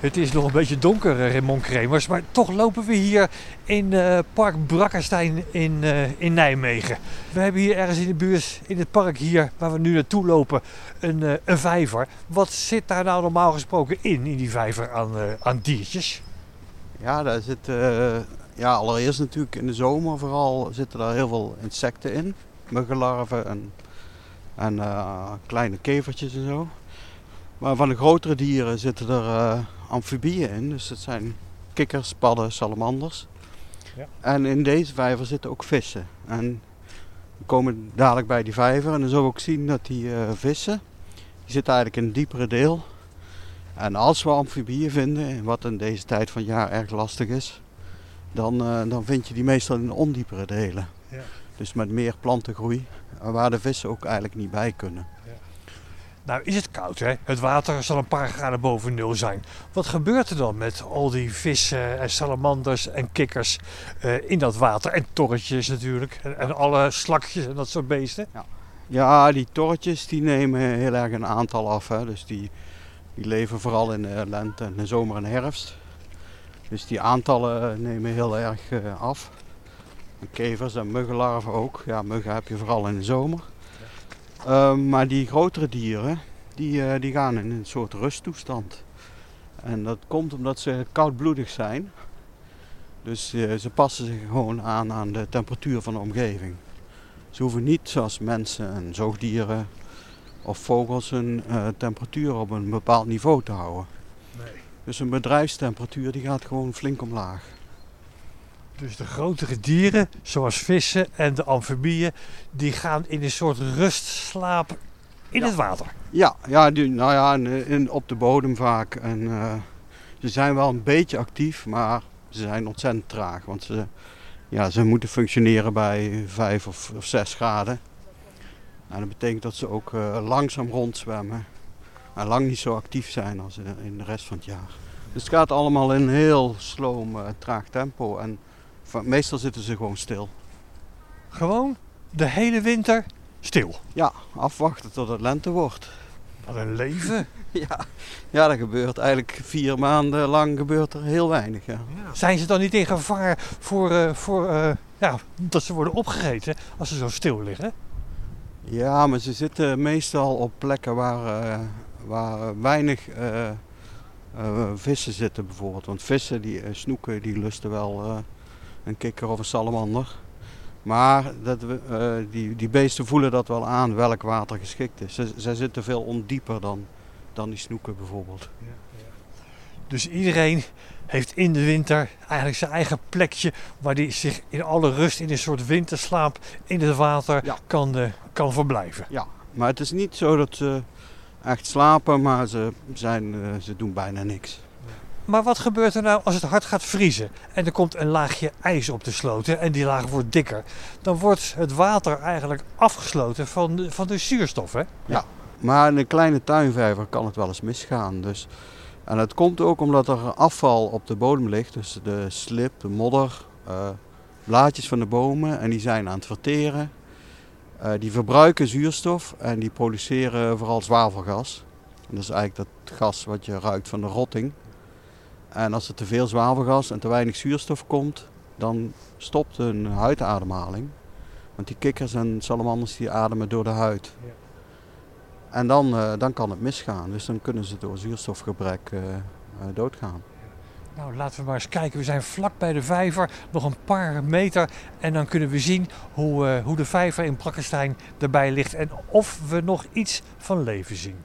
Het is nog een beetje donker, eh, Raymond Kremers, maar toch lopen we hier in uh, Park Brakkerstein in, uh, in Nijmegen. We hebben hier ergens in de buurt, in het park hier, waar we nu naartoe lopen, een, een vijver. Wat zit daar nou normaal gesproken in, in die vijver aan, aan diertjes? Ja, daar zit, ja, allereerst natuurlijk in de zomer vooral zitten daar heel veel insecten in. Muggenlarven en, en kleine kevertjes en zo. Maar van de grotere dieren zitten er amfibieën in. Dus dat zijn kikkers, padden, salamanders. Ja. En in deze vijver zitten ook vissen. En we komen dadelijk bij die vijver en dan zullen we ook zien dat die uh, vissen, die zitten eigenlijk in het diepere deel. En als we amfibieën vinden, wat in deze tijd van het jaar erg lastig is, dan, uh, dan vind je die meestal in de ondiepere delen. Ja. Dus met meer plantengroei, waar de vissen ook eigenlijk niet bij kunnen. Nou is het koud hè, het water zal een paar graden boven nul zijn. Wat gebeurt er dan met al die vissen en salamanders en kikkers uh, in dat water? En torretjes natuurlijk en, alle slakjes en dat soort beesten. Ja, ja die torretjes die nemen heel erg een aantal af. Hè. Dus die, die leven vooral in de lente en de zomer en herfst. Dus die aantallen nemen heel erg uh, af. En kevers en muggenlarven ook. Ja, muggen heb je vooral in de zomer. Ehm, maar die grotere dieren, die, uh, die gaan in een soort rusttoestand. En dat komt omdat ze koudbloedig zijn. Dus uh, ze passen zich gewoon aan aan de temperatuur van de omgeving. Ze hoeven niet zoals mensen en zoogdieren of vogels hun uh, temperatuur op een bepaald niveau te houden. Nee. Dus een bedrijfstemperatuur die gaat gewoon flink omlaag. Dus de grotere dieren, zoals vissen en de amfibieën, die gaan in een soort rustslaap in het water. Ja, ja, die, nou ja in, in, op de bodem vaak. En, uh, ze zijn wel een beetje actief, maar ze zijn ontzettend traag. Want ze, ja, ze moeten functioneren bij 5 of, of 6 graden. En dat betekent dat ze ook uh, langzaam rondzwemmen. En lang niet zo actief zijn als in de rest van het jaar. Dus het gaat allemaal in heel sloom, uh, traag tempo. En Meestal zitten ze gewoon stil. Gewoon de hele winter stil? Ja, afwachten tot het lente wordt. Wat een leven. ja, ja, dat gebeurt eigenlijk vier maanden lang gebeurt er heel weinig. Ja. Zijn ze dan niet in gevaar voor, uh, voor uh, ja, dat ze worden opgegeten als ze zo stil liggen? Ja, maar ze zitten meestal op plekken waar, uh, waar weinig vissen zitten bijvoorbeeld. Want vissen, die snoeken, die lusten wel een kikker of een salamander. Maar dat we, uh, die, die beesten voelen dat wel aan welk water geschikt is. Ze, zij zitten veel ondieper dan, dan die snoeken bijvoorbeeld. Ja, ja. Dus iedereen heeft in de winter eigenlijk zijn eigen plekje waar hij zich in alle rust in een soort winterslaap in het water ja. kan, uh, kan verblijven. Ja, maar het is niet zo dat ze echt slapen, maar ze, zijn, uh, ze doen bijna niks. Maar wat gebeurt er nou als het hard gaat vriezen en er komt een laagje ijs op de sloten en die laag wordt dikker? Dan wordt het water eigenlijk afgesloten van de, van de zuurstof, hè? Ja, maar in een kleine tuinvijver kan het wel eens misgaan. Dus, en het komt ook omdat er afval op de bodem ligt, dus de slip, de modder, uh, blaadjes van de bomen en die zijn aan het verteren. Uh, die verbruiken zuurstof en die produceren vooral zwavelgas. En dat is eigenlijk dat gas wat je ruikt van de rotting. En als er te veel zwavelgas en te weinig zuurstof komt, dan stopt hun huidademhaling. Want die kikkers en salamanders die ademen door de huid. Ja. En dan, uh, dan kan het misgaan. Dus dan kunnen ze door zuurstofgebrek uh, uh, doodgaan. Nou, laten we maar eens kijken. We zijn vlak bij de vijver, nog een paar meter. En dan kunnen we zien hoe, hoe de vijver in Prakkenstein erbij ligt. En of we nog iets van leven zien.